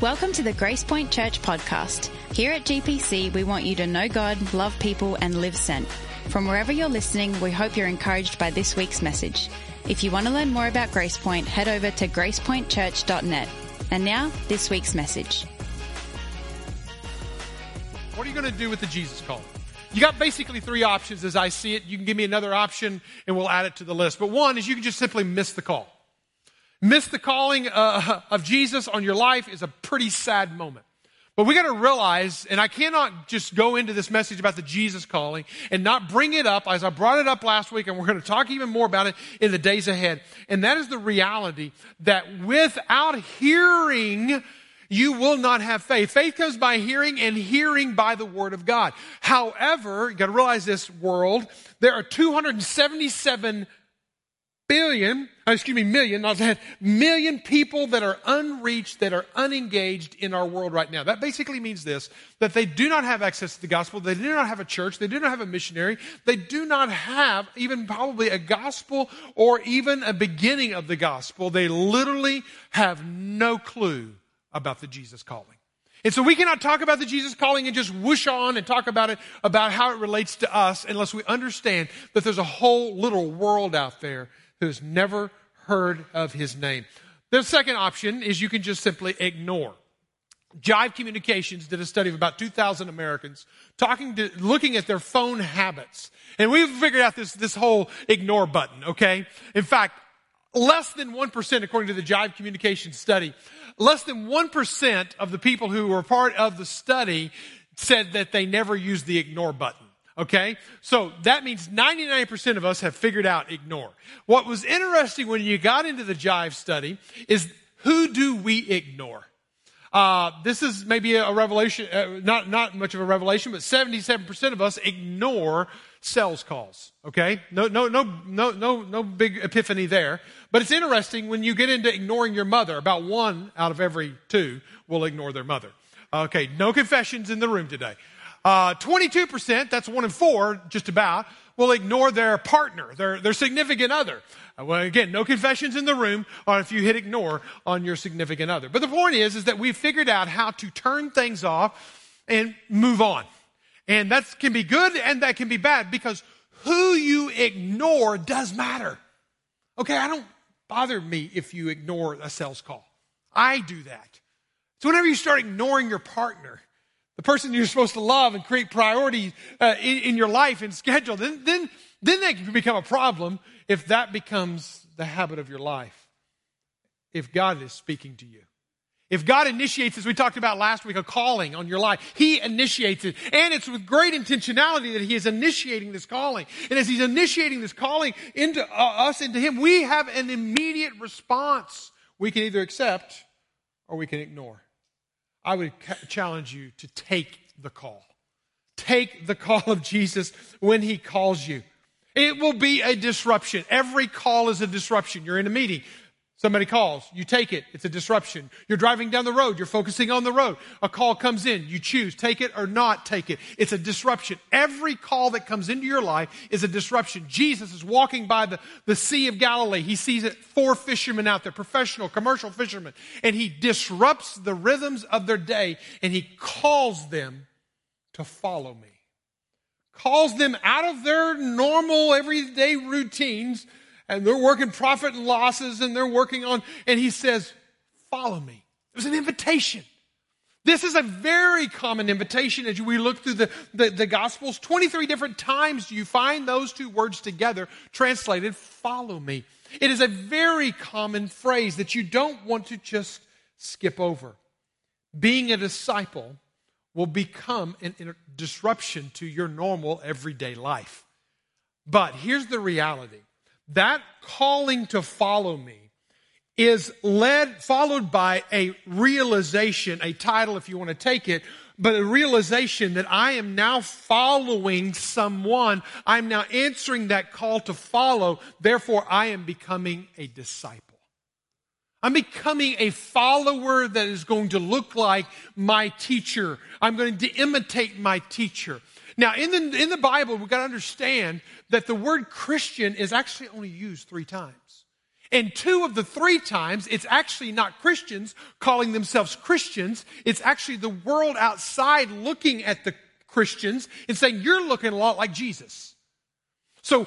Welcome to the Grace Point Church podcast. Here at GPC, we want you to know God, love people, and live sent. From wherever you're listening, we hope you're encouraged by this week's message. If you want to learn more about Grace Point, head over to gracepointchurch.net. And now, this week's message. What are you going to do with the Jesus call? You got basically three options as I see it. You can give me another option and we'll add it to the list. But one is you can just simply miss the call. Miss the calling uh, of Jesus on your life is a pretty sad moment. But we got to realize, and I cannot just go into this message about the Jesus calling and not bring it up as I brought it up last week, and we're going to talk even more about it in the days ahead. And that is the reality that without hearing, you will not have faith. Faith comes by hearing and hearing by the word of God. However, you got to realize this world, there are 277 billion, Uh, excuse me, million, not that, million people that are unreached, that are unengaged in our world right now. That basically means this, that they do not have access to the gospel, they do not have a church, they do not have a missionary, they do not have even probably a gospel or even a beginning of the gospel. They literally have no clue about the Jesus calling. And so we cannot talk about the Jesus calling and just whoosh on and talk about it, about how it relates to us unless we understand that there's a whole little world out there who's never heard of his name. The second option is you can just simply ignore. Jive Communications did a study of about 2,000 Americans talking to, looking at their phone habits. And we've figured out this, this whole ignore button, okay? In fact, less than 1%, according to the Jive Communications study, less than 1% of the people who were part of the study said that they never used the ignore button. Okay? So that means 99% of us have figured out ignore. What was interesting when you got into the Jive study is who do we ignore? Uh, this is maybe a revelation, uh, not, not much of a revelation, but 77% of us ignore sales calls. Okay? No, no, no, no, no, no big epiphany there. But it's interesting when you get into ignoring your mother, about one out of every two will ignore their mother. Okay, no confessions in the room today. Uh, 22%, that's one in four, just about, will ignore their partner, their, their significant other. Uh, well, again, no confessions in the room or if you hit ignore on your significant other. But the point is, is that we've figured out how to turn things off and move on. And that can be good and that can be bad because who you ignore does matter. Okay, I don't bother me if you ignore a sales call. I do that. So whenever you start ignoring your partner, the person you're supposed to love and create priorities uh, in, in, your life and schedule, then, then, then that can become a problem if that becomes the habit of your life. If God is speaking to you. If God initiates, as we talked about last week, a calling on your life, He initiates it. And it's with great intentionality that He is initiating this calling. And as He's initiating this calling into uh, us, into Him, we have an immediate response. We can either accept or we can ignore. I would challenge you to take the call. Take the call of Jesus when he calls you. It will be a disruption. Every call is a disruption. You're in a meeting. Somebody calls, you take it, it's a disruption. You're driving down the road, you're focusing on the road. A call comes in, you choose, take it or not take it. It's a disruption. Every call that comes into your life is a disruption. Jesus is walking by the, the Sea of Galilee. He sees it, four fishermen out there, professional, commercial fishermen, and he disrupts the rhythms of their day and he calls them to follow me. Calls them out of their normal everyday routines and they're working profit and losses and they're working on, and he says, follow me. It was an invitation. This is a very common invitation as we look through the, the, the, Gospels. 23 different times you find those two words together translated, follow me. It is a very common phrase that you don't want to just skip over. Being a disciple will become a disruption to your normal everyday life. But here's the reality that calling to follow me is led, followed by a realization, a title if you want to take it, but a realization that I am now following someone. I'm now answering that call to follow. Therefore, I am becoming a disciple. I'm becoming a follower that is going to look like my teacher. I'm going to imitate my teacher. Now, in the, in the Bible, we've got to understand that the word Christian is actually only used three times. And two of the three times, it's actually not Christians calling themselves Christians. It's actually the world outside looking at the Christians and saying, You're looking a lot like Jesus. So,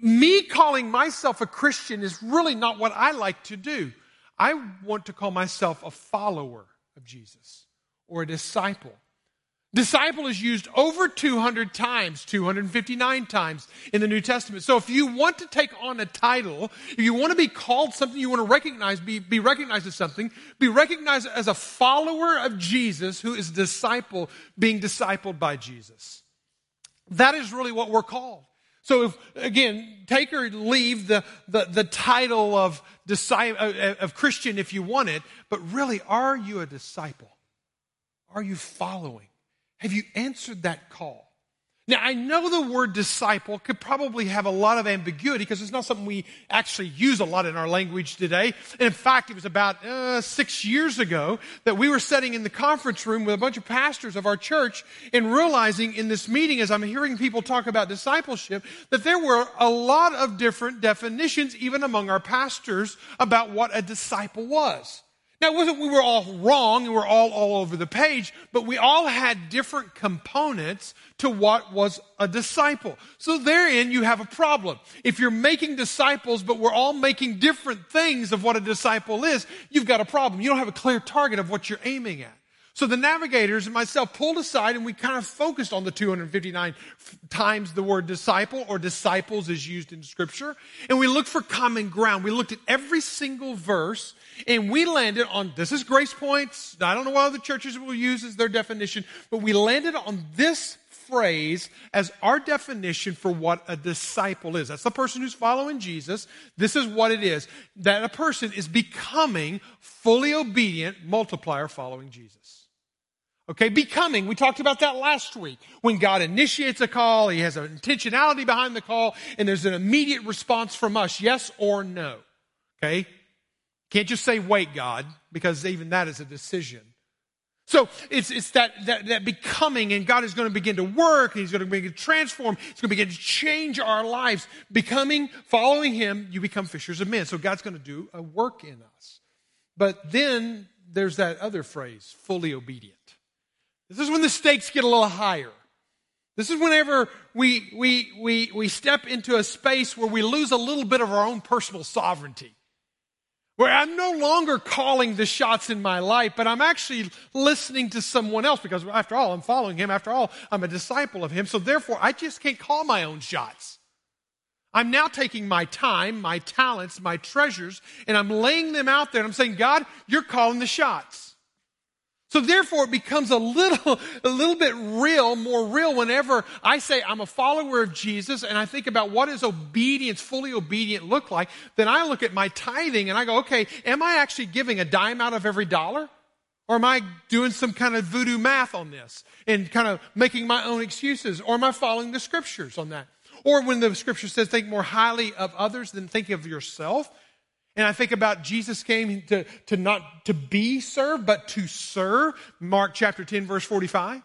me calling myself a Christian is really not what I like to do. I want to call myself a follower of Jesus or a disciple. Disciple is used over 200 times, 259 times in the New Testament. So if you want to take on a title, if you want to be called something, you want to recognize, be, be recognized as something, be recognized as a follower of Jesus who is disciple being discipled by Jesus. That is really what we're called. So if, again, take or leave the, the, the title of, disciple, uh, uh, of Christian if you want it, but really, are you a disciple? Are you following? Have you answered that call? Now, I know the word disciple could probably have a lot of ambiguity because it's not something we actually use a lot in our language today. And in fact, it was about uh, six years ago that we were sitting in the conference room with a bunch of pastors of our church and realizing in this meeting, as I'm hearing people talk about discipleship, that there were a lot of different definitions, even among our pastors, about what a disciple was. Now, it wasn't we were all wrong and we're all all over the page, but we all had different components to what was a disciple. So therein you have a problem. If you're making disciples, but we're all making different things of what a disciple is, you've got a problem. You don't have a clear target of what you're aiming at. So the navigators and myself pulled aside and we kind of focused on the 259 times the word disciple or disciples is used in scripture. And we looked for common ground. We looked at every single verse and we landed on this is Grace Point's. I don't know what other churches will use as their definition, but we landed on this phrase as our definition for what a disciple is. That's the person who's following Jesus. This is what it is that a person is becoming fully obedient multiplier following Jesus. Okay, becoming. We talked about that last week. When God initiates a call, He has an intentionality behind the call, and there's an immediate response from us, yes or no. Okay? Can't just say, wait, God, because even that is a decision. So it's, it's that, that, that becoming, and God is going to begin to work, and He's going to begin to transform, He's going to begin to change our lives. Becoming, following Him, you become fishers of men. So God's going to do a work in us. But then there's that other phrase, fully obedient. This is when the stakes get a little higher. This is whenever we, we, we, we step into a space where we lose a little bit of our own personal sovereignty. Where I'm no longer calling the shots in my life, but I'm actually listening to someone else because after all, I'm following him. After all, I'm a disciple of him. So therefore, I just can't call my own shots. I'm now taking my time, my talents, my treasures, and I'm laying them out there and I'm saying, God, you're calling the shots. So therefore it becomes a little, a little bit real, more real whenever I say I'm a follower of Jesus and I think about what does obedience, fully obedient look like, then I look at my tithing and I go, okay, am I actually giving a dime out of every dollar? Or am I doing some kind of voodoo math on this and kind of making my own excuses? Or am I following the scriptures on that? Or when the scripture says think more highly of others than think of yourself, and I think about Jesus came to, to not to be served, but to serve. Mark chapter 10, verse 45.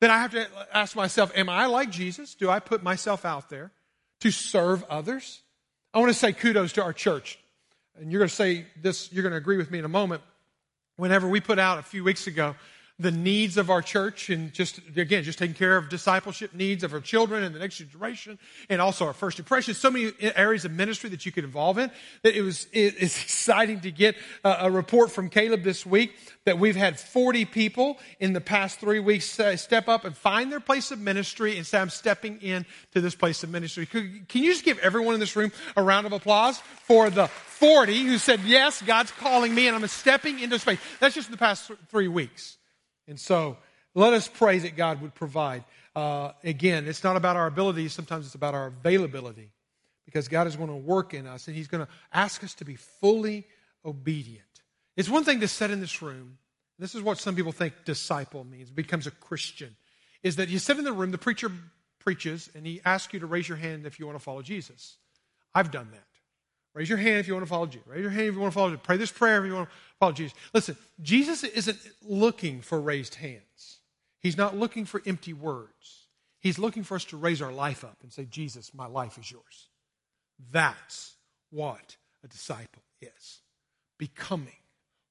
Then I have to ask myself, am I like Jesus? Do I put myself out there to serve others? I want to say kudos to our church. And you're going to say this, you're going to agree with me in a moment. Whenever we put out a few weeks ago, the needs of our church and just, again, just taking care of discipleship needs of our children and the next generation and also our first impressions. So many areas of ministry that you could involve in that it was, it's exciting to get a, a report from Caleb this week that we've had 40 people in the past three weeks uh, step up and find their place of ministry and say, I'm stepping in to this place of ministry. Can you just give everyone in this room a round of applause for the 40 who said, yes, God's calling me and I'm stepping into space. That's just in the past three weeks. And so let us pray that God would provide. Uh, again, it's not about our abilities, sometimes it's about our availability because God is going to work in us and He's going to ask us to be fully obedient. It's one thing to sit in this room. This is what some people think disciple means, becomes a Christian, is that you sit in the room, the preacher preaches, and he asks you to raise your hand if you want to follow Jesus. I've done that. Raise your hand if you want to follow Jesus. Raise your hand if you want to follow Jesus. Pray this prayer if you want to follow Jesus. Listen, Jesus isn't looking for raised hands. He's not looking for empty words. He's looking for us to raise our life up and say, Jesus, my life is yours. That's what a disciple is becoming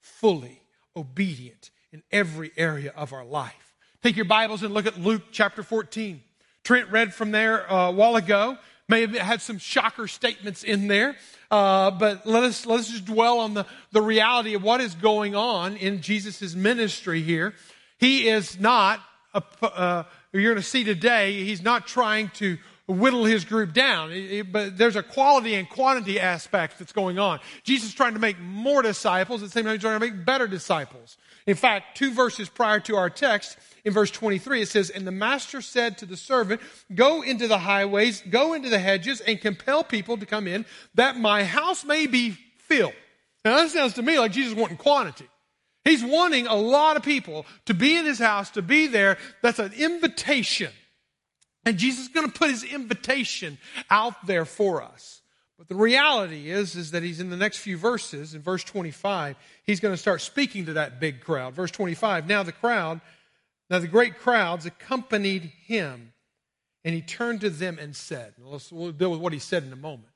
fully obedient in every area of our life. Take your Bibles and look at Luke chapter 14. Trent read from there uh, a while ago. May have had some shocker statements in there, uh, but let us let us just dwell on the, the reality of what is going on in Jesus' ministry here. He is not, a, uh, you're going to see today, he's not trying to whittle his group down. But there's a quality and quantity aspect that's going on. Jesus is trying to make more disciples, at the same time, he's trying to make better disciples. In fact, two verses prior to our text, in verse 23, it says, And the master said to the servant, Go into the highways, go into the hedges, and compel people to come in, that my house may be filled. Now, that sounds to me like Jesus wanting quantity. He's wanting a lot of people to be in his house, to be there. That's an invitation. And Jesus is going to put his invitation out there for us. But the reality is, is that he's in the next few verses, in verse 25, he's going to start speaking to that big crowd. Verse 25, now the crowd, now the great crowds accompanied him, and he turned to them and said, we'll deal with what he said in a moment.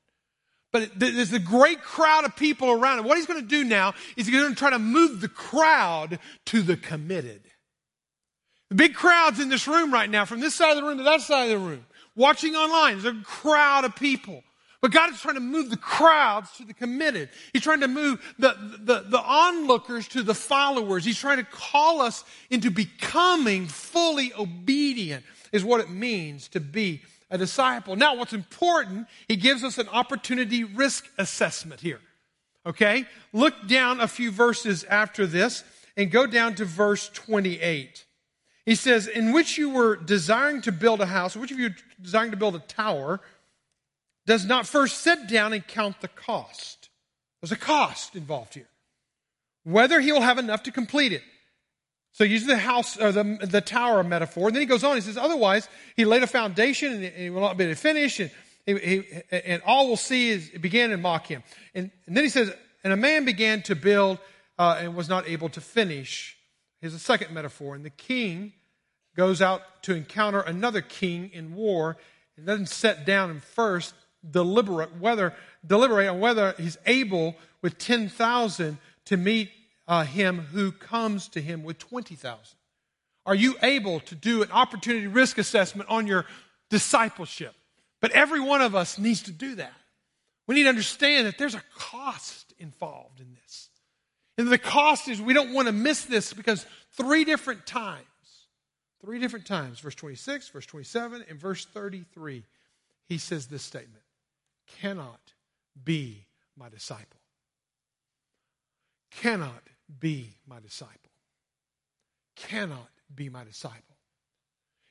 But there's a great crowd of people around him. What he's going to do now is he's going to try to move the crowd to the committed. The big crowds in this room right now, from this side of the room to that side of the room, watching online. There's a crowd of people. But God is trying to move the crowds to the committed. He's trying to move the, the, the onlookers to the followers. He's trying to call us into becoming fully obedient, is what it means to be a disciple. Now, what's important, he gives us an opportunity risk assessment here. Okay? Look down a few verses after this and go down to verse 28. He says, In which you were desiring to build a house, which of you desiring to build a tower, does not first sit down and count the cost. There's a cost involved here. Whether he will have enough to complete it. So he uses the house or the, the tower metaphor. And then he goes on, he says, otherwise he laid a foundation and he will not be able to finish and, he, he, and all will see is begin and mock him. And, and, then he says, and a man began to build uh, and was not able to finish. Here's a second metaphor. And the king goes out to encounter another king in war and doesn't sit down and first deliberate whether deliberate on whether he's able with 10,000 to meet uh, him who comes to him with 20,000. Are you able to do an opportunity risk assessment on your discipleship? But every one of us needs to do that. We need to understand that there's a cost involved in this. And the cost is we don't want to miss this because three different times Three different times, verse 26, verse 27, and verse 33, he says this statement cannot be my disciple. Cannot be my disciple. Cannot be my disciple.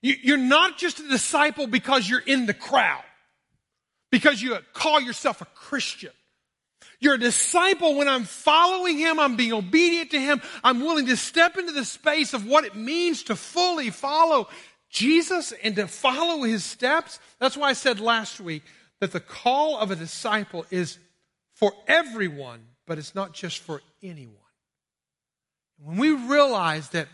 You're not just a disciple because you're in the crowd, because you call yourself a Christian. You're a disciple when I'm following him, I'm being obedient to him, I'm willing to step into the space of what it means to fully follow Jesus and to follow his steps. That's why I said last week that the call of a disciple is for everyone, but it's not just for anyone. When we realize that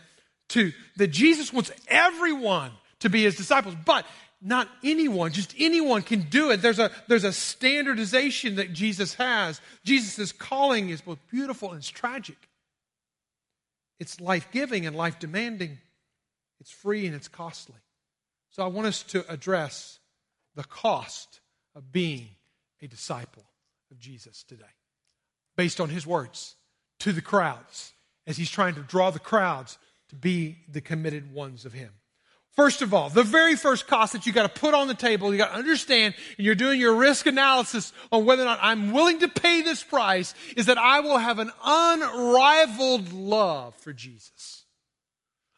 to that Jesus wants everyone to be his disciples, but not anyone, just anyone can do it. There's a, there's a standardization that Jesus has. Jesus' calling is both beautiful and it's tragic. It's life giving and life demanding. It's free and it's costly. So I want us to address the cost of being a disciple of Jesus today, based on his words to the crowds, as he's trying to draw the crowds to be the committed ones of him. First of all, the very first cost that you got to put on the table, you got to understand, and you're doing your risk analysis on whether or not I'm willing to pay this price, is that I will have an unrivaled love for Jesus.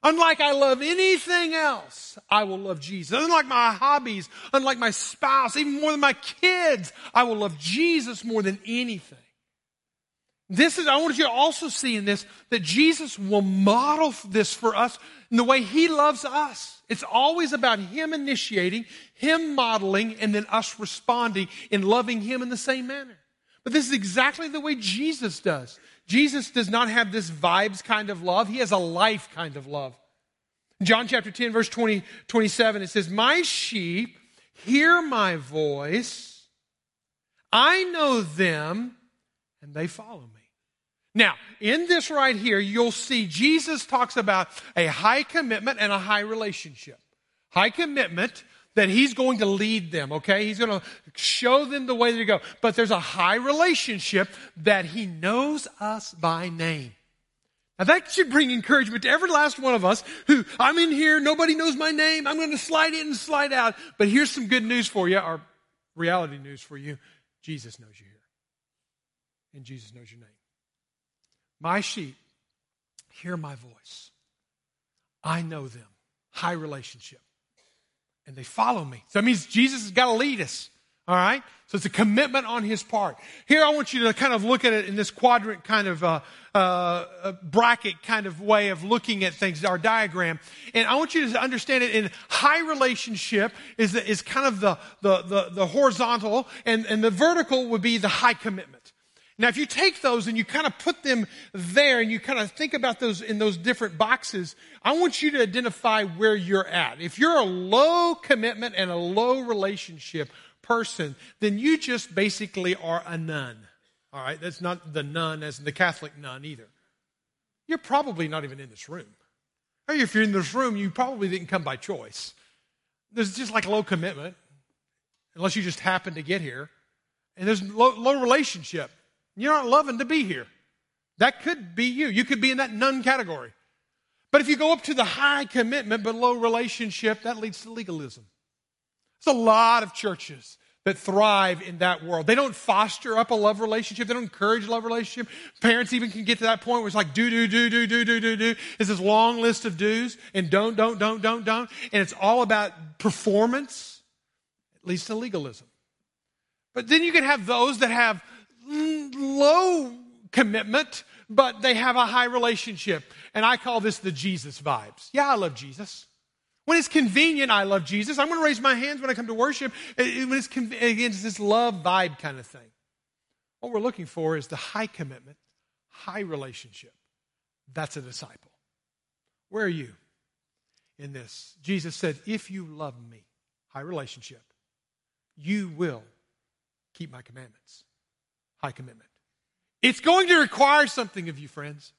Unlike I love anything else, I will love Jesus. Unlike my hobbies, unlike my spouse, even more than my kids, I will love Jesus more than anything. This is, I want you to also see in this that Jesus will model this for us in the way he loves us. It's always about him initiating, him modeling, and then us responding in loving him in the same manner. But this is exactly the way Jesus does. Jesus does not have this vibes kind of love. He has a life kind of love. John chapter 10, verse 20, 27, it says, My sheep hear my voice. I know them and they follow me. Now, in this right here, you'll see Jesus talks about a high commitment and a high relationship. High commitment that he's going to lead them, okay? He's going to show them the way to go. But there's a high relationship that he knows us by name. Now that should bring encouragement to every last one of us who, I'm in here, nobody knows my name, I'm going to slide in and slide out. But here's some good news for you, or reality news for you. Jesus knows you here. And Jesus knows your name. My sheep hear my voice. I know them. High relationship. And they follow me. So that means Jesus has got to lead us. All right? So it's a commitment on his part. Here, I want you to kind of look at it in this quadrant kind of uh, uh, bracket kind of way of looking at things, our diagram. And I want you to understand it in high relationship is, is kind of the, the, the, the horizontal, and, and the vertical would be the high commitment. Now, if you take those and you kind of put them there and you kind of think about those in those different boxes, I want you to identify where you're at. If you're a low commitment and a low relationship person, then you just basically are a nun. All right? That's not the nun as in the Catholic nun either. You're probably not even in this room. Or if you're in this room, you probably didn't come by choice. There's just like low commitment, unless you just happen to get here. And there's low, low relationship. You're not loving to be here. That could be you. You could be in that none category. But if you go up to the high commitment but low relationship, that leads to legalism. There's a lot of churches that thrive in that world. They don't foster up a love relationship. They don't encourage love relationship. Parents even can get to that point where it's like do, do, do, do, do, do, do, do. It's this long list of do's and don't, don't, don't, don't, don't. And it's all about performance. It leads to legalism. But then you can have those that have low commitment, but they have a high relationship. And I call this the Jesus vibes. Yeah, I love Jesus. When it's convenient, I love Jesus. I'm going to raise my hands when I come to worship. Uh, uh, when it's, again, it's this love vibe kind of thing. What we're looking for is the high commitment, high relationship. That's a disciple. Where are you in this? Jesus said, If you love me, high relationship, you will keep my commandments high commitment. It's going to require something of you, friends.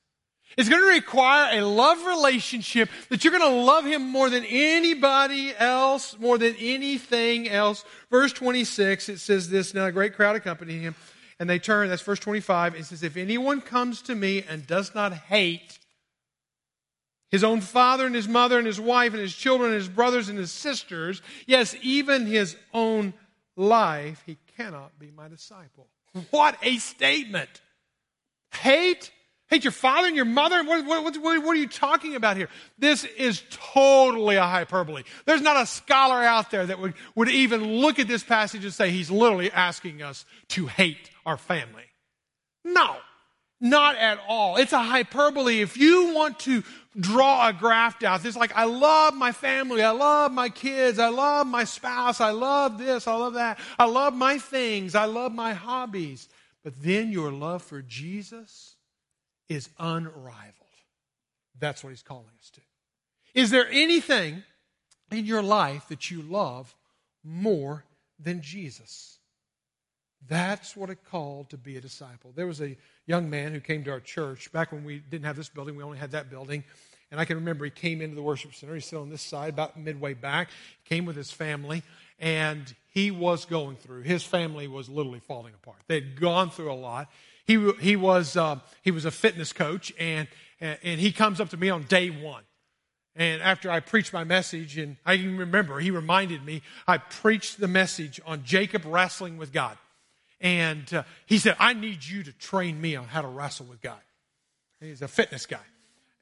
It's going to require a love relationship that you're going to love him more than anybody else, more than anything else. Verse 26, it says this Now a great crowd accompanied him, and they turn. That's verse 25. It says, If anyone comes to me and does not hate his own father and his mother and his wife and his children and his brothers and his sisters, yes, even his own life, he cannot be my disciple. What a statement. Hate? Hate your father and your mother? What, what, what, what, are you talking about here? This is totally a hyperbole. There's not a scholar out there that would, would even look at this passage and say he's literally asking us to hate our family. No, not at all. It's a hyperbole. If you want to draw a graph out, it's like, I love my family. I love my kids. I love my spouse. I love this. I love that. I love my things. I love my hobbies. But then your love for Jesus is unrivaled. That's what he's calling us to. Is there anything in your life that you love more than Jesus? That's what it called to be a disciple. There was a young man who came to our church back when we didn't have this building, we only had that building. And I can remember he came into the worship center. He's still on this side, about midway back. Came with his family, and he was going through. His family was literally falling apart. They'd gone through a lot. He, he, was, uh, he was a fitness coach, and, and he comes up to me on day one. And after I preached my message, and I even remember, he reminded me, I preached the message on Jacob wrestling with God. And uh, he said, I need you to train me on how to wrestle with God. He's a fitness guy.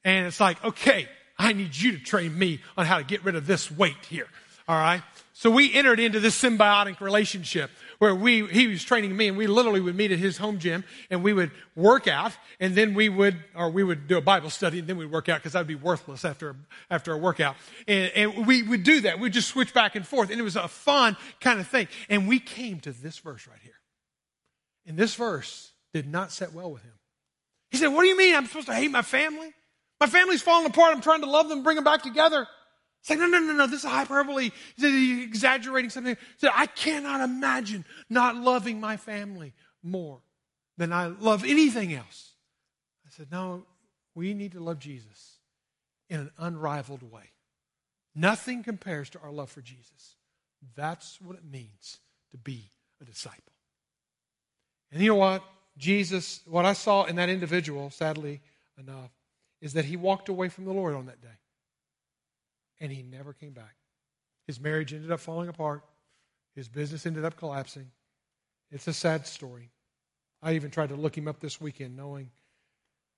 And it's like, okay, I need you to train me on how to get rid of this weight here. All right. So we entered into this symbiotic relationship where we, he was training me and we literally would meet at his home gym and we would work out and then we would, or we would do a Bible study and then we'd work out because that would be worthless after, after a workout. And, and we would do that. We'd just switch back and forth and it was a fun kind of thing. And we came to this verse right here. And this verse did not set well with him. He said, What do you mean I'm supposed to hate my family? My family's falling apart. I'm trying to love them, bring them back together. It's like, no, no, no, no, this is hyperbole. He's exaggerating something. He said, I cannot imagine not loving my family more than I love anything else. I said, No, we need to love Jesus in an unrivaled way. Nothing compares to our love for Jesus. That's what it means to be a disciple. And you know what? Jesus, what I saw in that individual, sadly enough, is that he walked away from the Lord on that day. And he never came back. His marriage ended up falling apart, his business ended up collapsing. It's a sad story. I even tried to look him up this weekend, knowing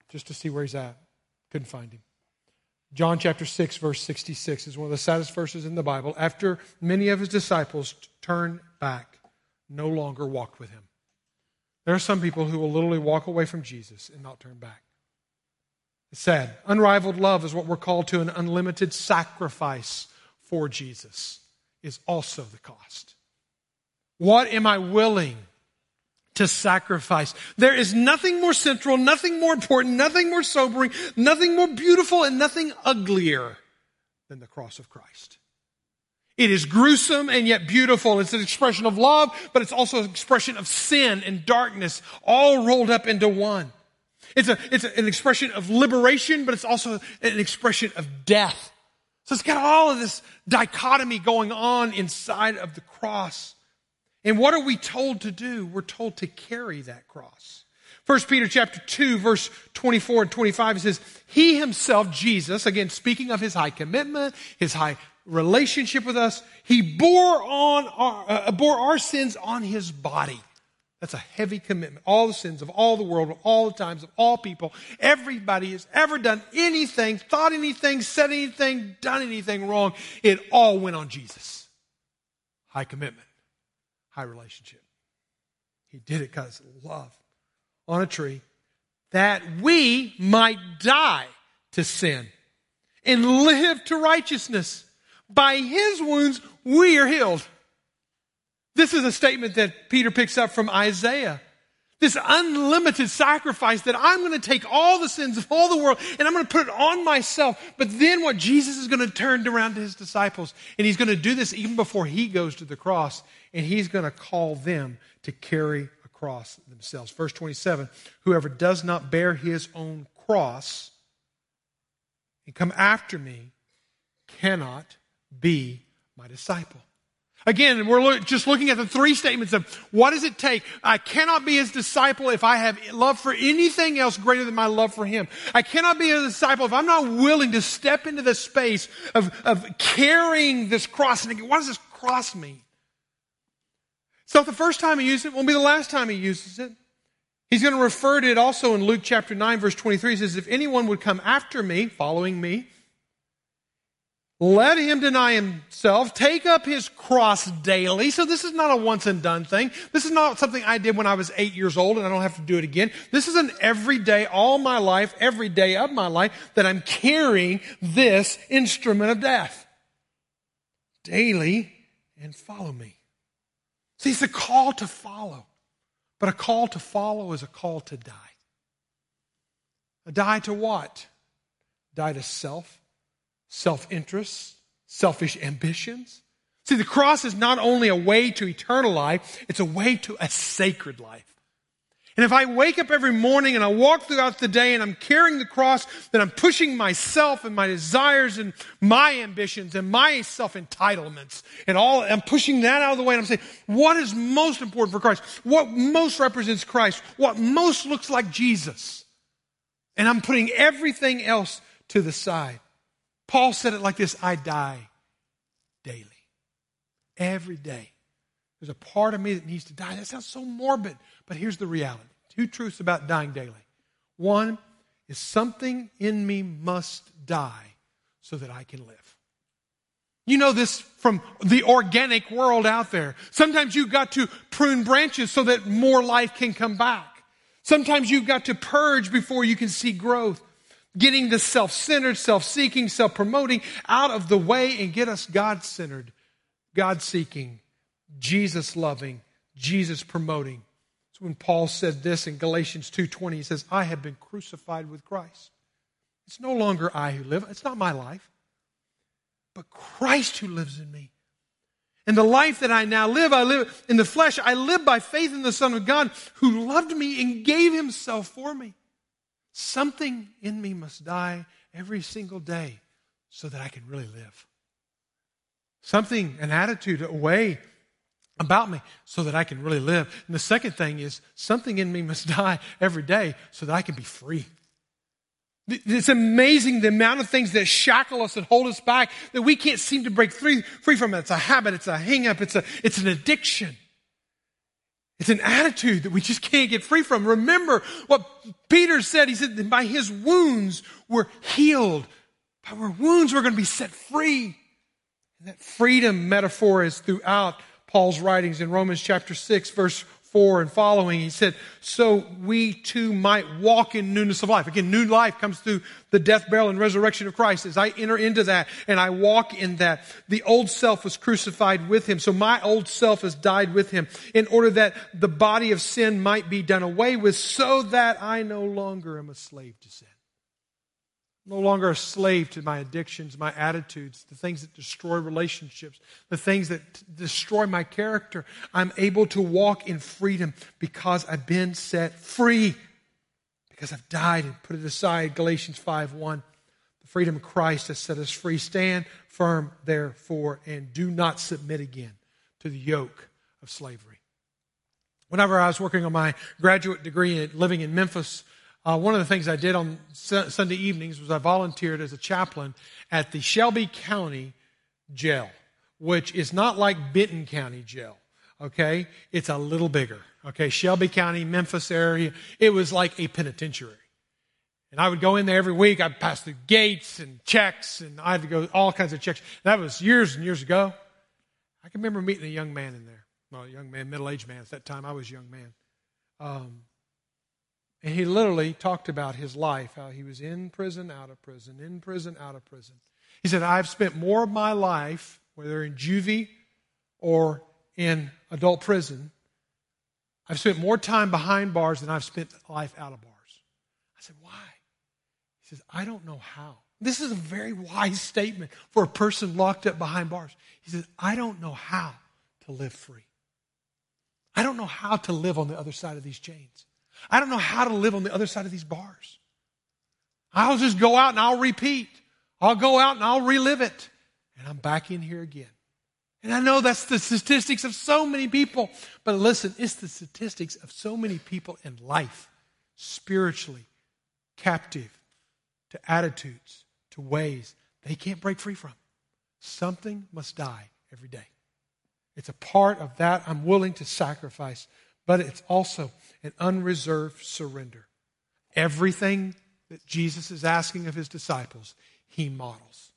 just to see where he's at. Couldn't find him. John chapter 6, verse 66 is one of the saddest verses in the Bible. After many of his disciples turned back, no longer walked with him. There are some people who will literally walk away from Jesus and not turn back. It's sad. Unrivaled love is what we're called to, an unlimited sacrifice for Jesus is also the cost. What am I willing to sacrifice? There is nothing more central, nothing more important, nothing more sobering, nothing more beautiful, and nothing uglier than the cross of Christ. It is gruesome and yet beautiful. It's an expression of love, but it's also an expression of sin and darkness all rolled up into one. It's, a, it's an expression of liberation, but it's also an expression of death. So it's got all of this dichotomy going on inside of the cross. And what are we told to do? We're told to carry that cross. 1 Peter chapter 2 verse 24 and 25 it says, He himself, Jesus, again speaking of his high commitment, his high relationship with us, he bore on our, uh, bore our sins on his body that's a heavy commitment. All the sins of all the world, of all the times, of all people. Everybody has ever done anything, thought anything, said anything, done anything wrong. It all went on Jesus. High commitment, high relationship. He did it because love on a tree that we might die to sin and live to righteousness. By his wounds, we are healed. This is a statement that Peter picks up from Isaiah. This unlimited sacrifice that I'm going to take all the sins of all the world and I'm going to put it on myself. But then what Jesus is going to turn around to his disciples and he's going to do this even before he goes to the cross and he's going to call them to carry a cross themselves. Verse 27 Whoever does not bear his own cross and come after me cannot be my disciple. Again, we're just looking at the three statements of what does it take? I cannot be his disciple if I have love for anything else greater than my love for him. I cannot be a disciple if I'm not willing to step into the space of, of carrying this cross. And what does this cross mean? So the first time he uses it won't be the last time he uses it. He's going to refer to it also in Luke chapter 9, verse 23. He says, If anyone would come after me, following me, let him deny himself, take up his cross daily. So this is not a once and done thing. This is not something I did when I was eight years old and I don't have to do it again. This is an everyday, all my life, every day of my life that I'm carrying this instrument of death. Daily and follow me. See, it's a call to follow. But a call to follow is a call to die. A die to what? Die to self self interest, selfish ambitions. See, the cross is not only a way to eternal life, it's a way to a sacred life. And if I wake up every morning and I walk throughout the day and I'm carrying the cross, then I'm pushing myself and my desires and my ambitions and my self entitlements and all, I'm pushing that out of the way and I'm saying, what is most important for Christ? What most represents Christ? What most looks like Jesus? And I'm putting everything else to the side. Paul said it like this I die daily. Every day. There's a part of me that needs to die. That sounds so morbid, but here's the reality two truths about dying daily. One is something in me must die so that I can live. You know this from the organic world out there. Sometimes you've got to prune branches so that more life can come back. Sometimes you've got to purge before you can see growth getting the self centered, self seeking, self promoting out of the way and get us God centered, God seeking, Jesus loving, Jesus promoting. So when Paul said this in Galatians 2:20 he says I have been crucified with Christ. It's no longer I who live, it's not my life, but Christ who lives in me. And the life that I now live, I live in the flesh. I live by faith in the Son of God who loved me and gave himself for me. Something in me must die every single day so that I can really live. Something, an attitude, a way about me so that I can really live. And the second thing is something in me must die every day so that I can be free. It's amazing the amount of things that shackle us and hold us back that we can't seem to break free, free from. It's a habit, it's a hang up, it's, a, it's an addiction. It's an attitude that we just can't get free from. Remember what Peter said. He said, by his wounds we're healed. By our wounds we're going to be set free. And that freedom metaphor is throughout Paul's writings in Romans chapter 6, verse 4 and following, he said, so we too might walk in newness of life. Again, new life comes through the death, burial, and resurrection of Christ. As I enter into that and I walk in that, the old self was crucified with him. So my old self has died with him in order that the body of sin might be done away with so that I no longer am a slave to sin no longer a slave to my addictions, my attitudes, the things that destroy relationships, the things that destroy my character. I'm able to walk in freedom because I've been set free, because I've died and put it aside. Galatians 5 1. The freedom of Christ has set us free. Stand firm, therefore, and do not submit again to the yoke of slavery. Whenever I was working on my graduate degree and living in Memphis, uh, one of the things I did on Sunday evenings was I volunteered as a chaplain at the Shelby County Jail, which is not like Benton County Jail. Okay, it's a little bigger. Okay, Shelby County, Memphis area. It was like a penitentiary. And I would go in there every week. I'd pass through gates and checks, and I had to go all kinds of checks. That was years and years ago. I can remember meeting a young man in there. Well, a young man, middle aged man. At that time, I was a young man. Um, and he literally talked about his life, how he was in prison, out of prison, in prison, out of prison. He said, I've spent more of my life, whether in juvie or in adult prison, I've spent more time behind bars than I've spent life out of bars. I said, Why? He says, I don't know how. This is a very wise statement for a person locked up behind bars. He says, I don't know how to live free. I don't know how to live on the other side of these chains. I don't know how to live on the other side of these bars. I'll just go out and I'll repeat. I'll go out and I'll relive it. And I'm back in here again. And I know that's the statistics of so many people, but listen, it's the statistics of so many people in life, spiritually captive to attitudes, to ways they can't break free from. Something must die every day. It's a part of that I'm willing to sacrifice but it's also an unreserved surrender. Everything that Jesus is asking of his disciples, he models.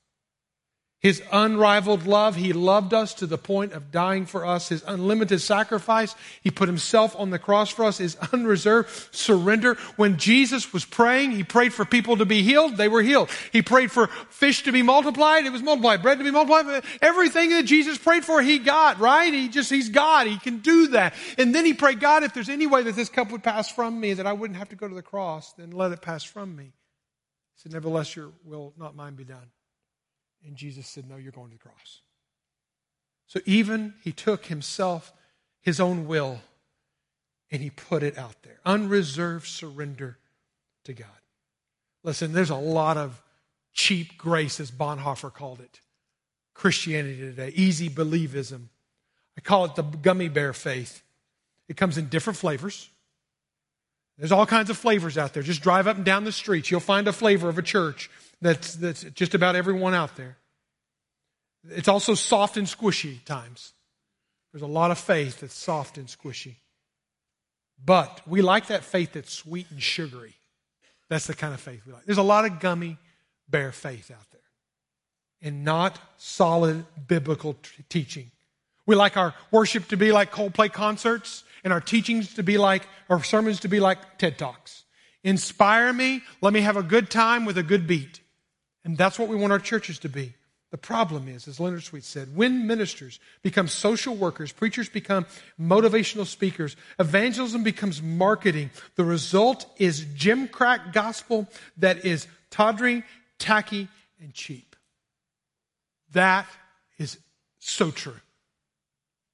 His unrivaled love, He loved us to the point of dying for us. His unlimited sacrifice, He put Himself on the cross for us. His unreserved surrender. When Jesus was praying, He prayed for people to be healed. They were healed. He prayed for fish to be multiplied. It was multiplied. Bread to be multiplied. Everything that Jesus prayed for, He got, right? He just, He's God. He can do that. And then He prayed, God, if there's any way that this cup would pass from me, that I wouldn't have to go to the cross, then let it pass from me. He said, nevertheless, your will, not mine, be done. And Jesus said, No, you're going to the cross. So even he took himself, his own will, and he put it out there. Unreserved surrender to God. Listen, there's a lot of cheap grace, as Bonhoeffer called it. Christianity today, easy believism. I call it the gummy bear faith. It comes in different flavors. There's all kinds of flavors out there. Just drive up and down the streets. You'll find a flavor of a church that's, that's just about everyone out there. It's also soft and squishy times. There's a lot of faith that's soft and squishy. But we like that faith that's sweet and sugary. That's the kind of faith we like. There's a lot of gummy bear faith out there and not solid biblical t- teaching. We like our worship to be like Coldplay concerts and our teachings to be like, our sermons to be like TED Talks. Inspire me. Let me have a good time with a good beat. And that's what we want our churches to be. The problem is, as Leonard Sweet said, when ministers become social workers, preachers become motivational speakers, evangelism becomes marketing, the result is gimcrack gospel that is tawdry, tacky, and cheap. That is so true.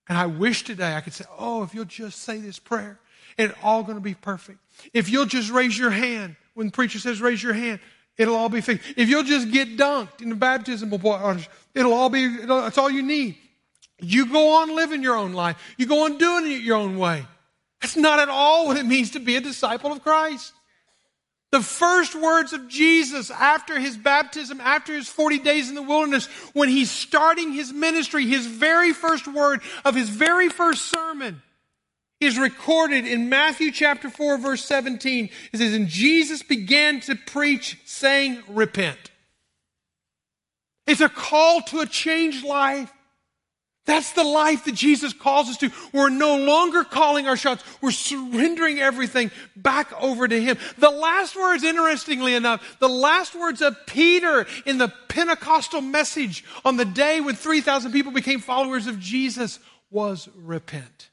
And I wish today I could say, oh, if you'll just say this prayer, it's all going to be perfect. If you'll just raise your hand, when the preacher says raise your hand, it'll all be fixed. If you'll just get dunked in the baptismal waters, it'll all be, it'll, that's all you need. You go on living your own life. You go on doing it your own way. That's not at all what it means to be a disciple of Christ. The first words of Jesus after his baptism, after his 40 days in the wilderness, when he's starting his ministry, his very first word of his very first sermon is recorded in Matthew chapter 4 verse 17. It says, and Jesus began to preach saying, repent. It's a call to a changed life. That's the life that Jesus calls us to. We're no longer calling our shots. We're surrendering everything back over to Him. The last words, interestingly enough, the last words of Peter in the Pentecostal message on the day when 3,000 people became followers of Jesus was repent.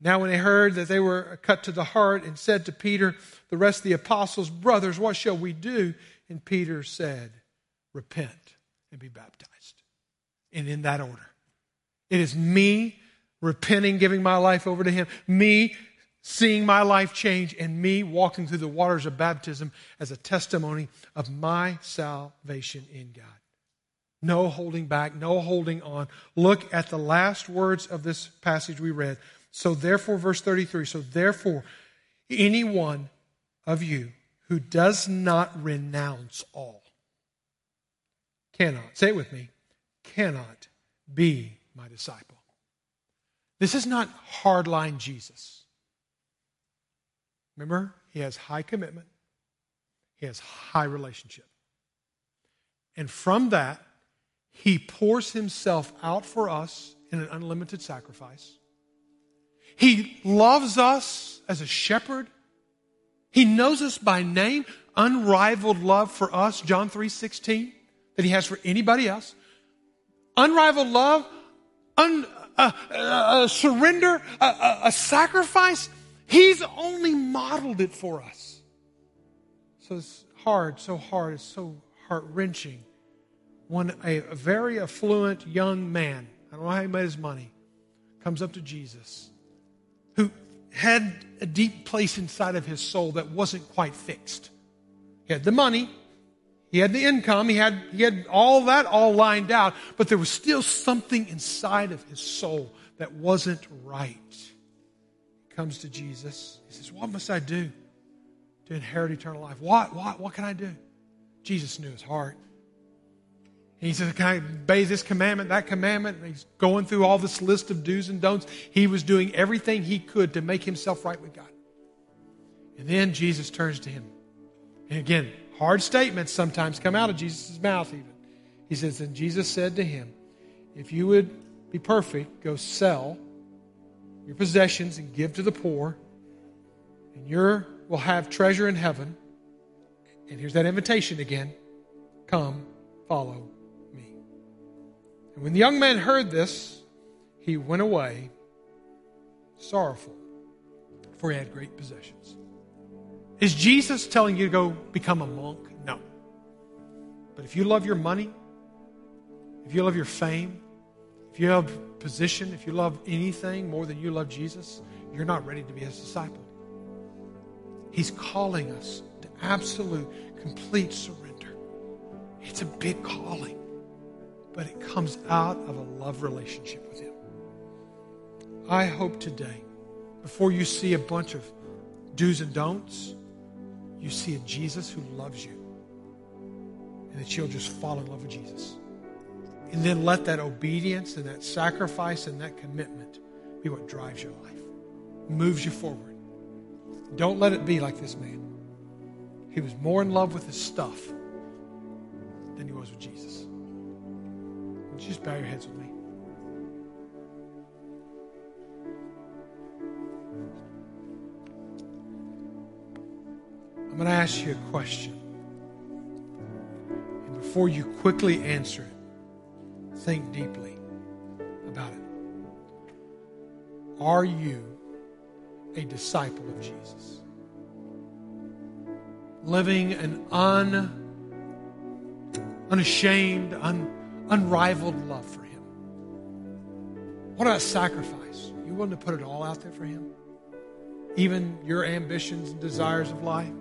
Now, when they heard that they were cut to the heart and said to Peter, the rest of the apostles, Brothers, what shall we do? And Peter said, Repent and be baptized. And in that order. It is me repenting, giving my life over to Him, me seeing my life change, and me walking through the waters of baptism as a testimony of my salvation in God. No holding back, no holding on. Look at the last words of this passage we read. So, therefore, verse 33 so, therefore, anyone of you who does not renounce all cannot, say it with me, cannot be my disciple. This is not hardline Jesus. Remember, he has high commitment, he has high relationship. And from that, he pours himself out for us in an unlimited sacrifice. He loves us as a shepherd. He knows us by name, unrivaled love for us, John 3:16, that he has for anybody else. Unrivaled love, un, uh, uh, surrender, a sacrifice. He's only modeled it for us. So it's hard, so hard, it's so heart wrenching when a, a very affluent young man, I don't know how he made his money, comes up to Jesus, who had a deep place inside of his soul that wasn't quite fixed. He had the money, he had the income, he had, he had all that all lined out, but there was still something inside of his soul that wasn't right. He comes to Jesus. He says, What must I do to inherit eternal life? What, what, what can I do? Jesus knew his heart. He says, Can I obey this commandment, that commandment? And he's going through all this list of do's and don'ts. He was doing everything he could to make himself right with God. And then Jesus turns to him. And again, Hard statements sometimes come out of Jesus' mouth, even. He says, And Jesus said to him, If you would be perfect, go sell your possessions and give to the poor, and you will have treasure in heaven. And here's that invitation again come, follow. And when the young man heard this, he went away sorrowful, for he had great possessions. Is Jesus telling you to go become a monk? No. But if you love your money, if you love your fame, if you love position, if you love anything more than you love Jesus, you're not ready to be his disciple. He's calling us to absolute, complete surrender. It's a big calling, but it comes out of a love relationship with him. I hope today, before you see a bunch of do's and don'ts, you see a Jesus who loves you and that you'll just fall in love with Jesus. And then let that obedience and that sacrifice and that commitment be what drives your life, moves you forward. Don't let it be like this man. He was more in love with his stuff than he was with Jesus. Would you just bow your heads with me? I'm going to ask you a question. And before you quickly answer it, think deeply about it. Are you a disciple of Jesus? Living an un, unashamed, un, unrivaled love for Him. What about sacrifice? You willing to put it all out there for Him? Even your ambitions and desires of life?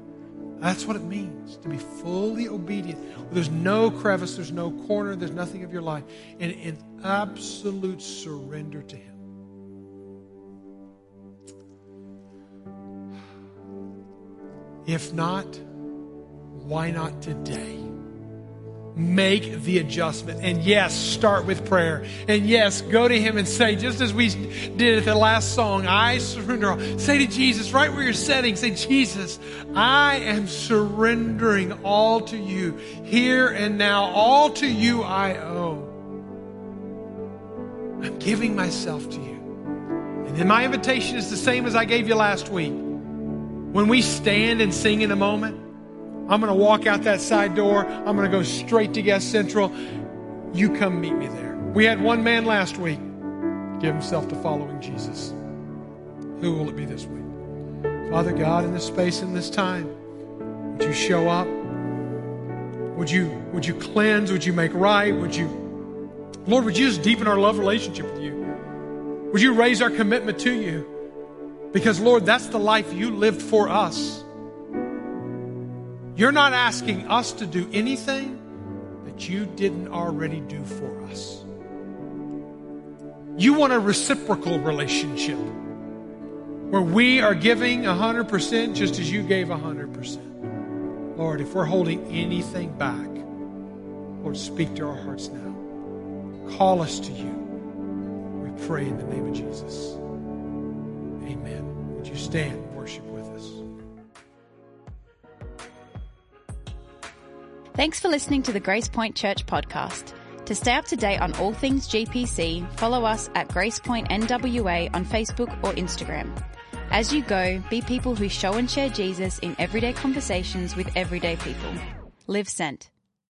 That's what it means to be fully obedient. There's no crevice, there's no corner, there's nothing of your life. And in absolute surrender to Him. If not, why not today? Make the adjustment. And yes, start with prayer. And yes, go to Him and say, just as we did at the last song, I surrender all. Say to Jesus, right where you're sitting, say, Jesus, I am surrendering all to you here and now. All to you I owe. I'm giving myself to you. And then my invitation is the same as I gave you last week. When we stand and sing in a moment, I'm going to walk out that side door. I'm going to go straight to Guest Central. You come meet me there. We had one man last week give himself to following Jesus. Who will it be this week? Father God, in this space, in this time, would you show up? Would you, would you cleanse? Would you make right? Would you, Lord, would you just deepen our love relationship with you? Would you raise our commitment to you? Because, Lord, that's the life you lived for us. You're not asking us to do anything that you didn't already do for us. You want a reciprocal relationship where we are giving 100% just as you gave 100%. Lord, if we're holding anything back, Lord, speak to our hearts now. Call us to you. We pray in the name of Jesus. Amen. Would you stand Thanks for listening to the Grace Point Church podcast. To stay up to date on all things GPC, follow us at Grace Point NWA on Facebook or Instagram. As you go, be people who show and share Jesus in everyday conversations with everyday people. Live sent.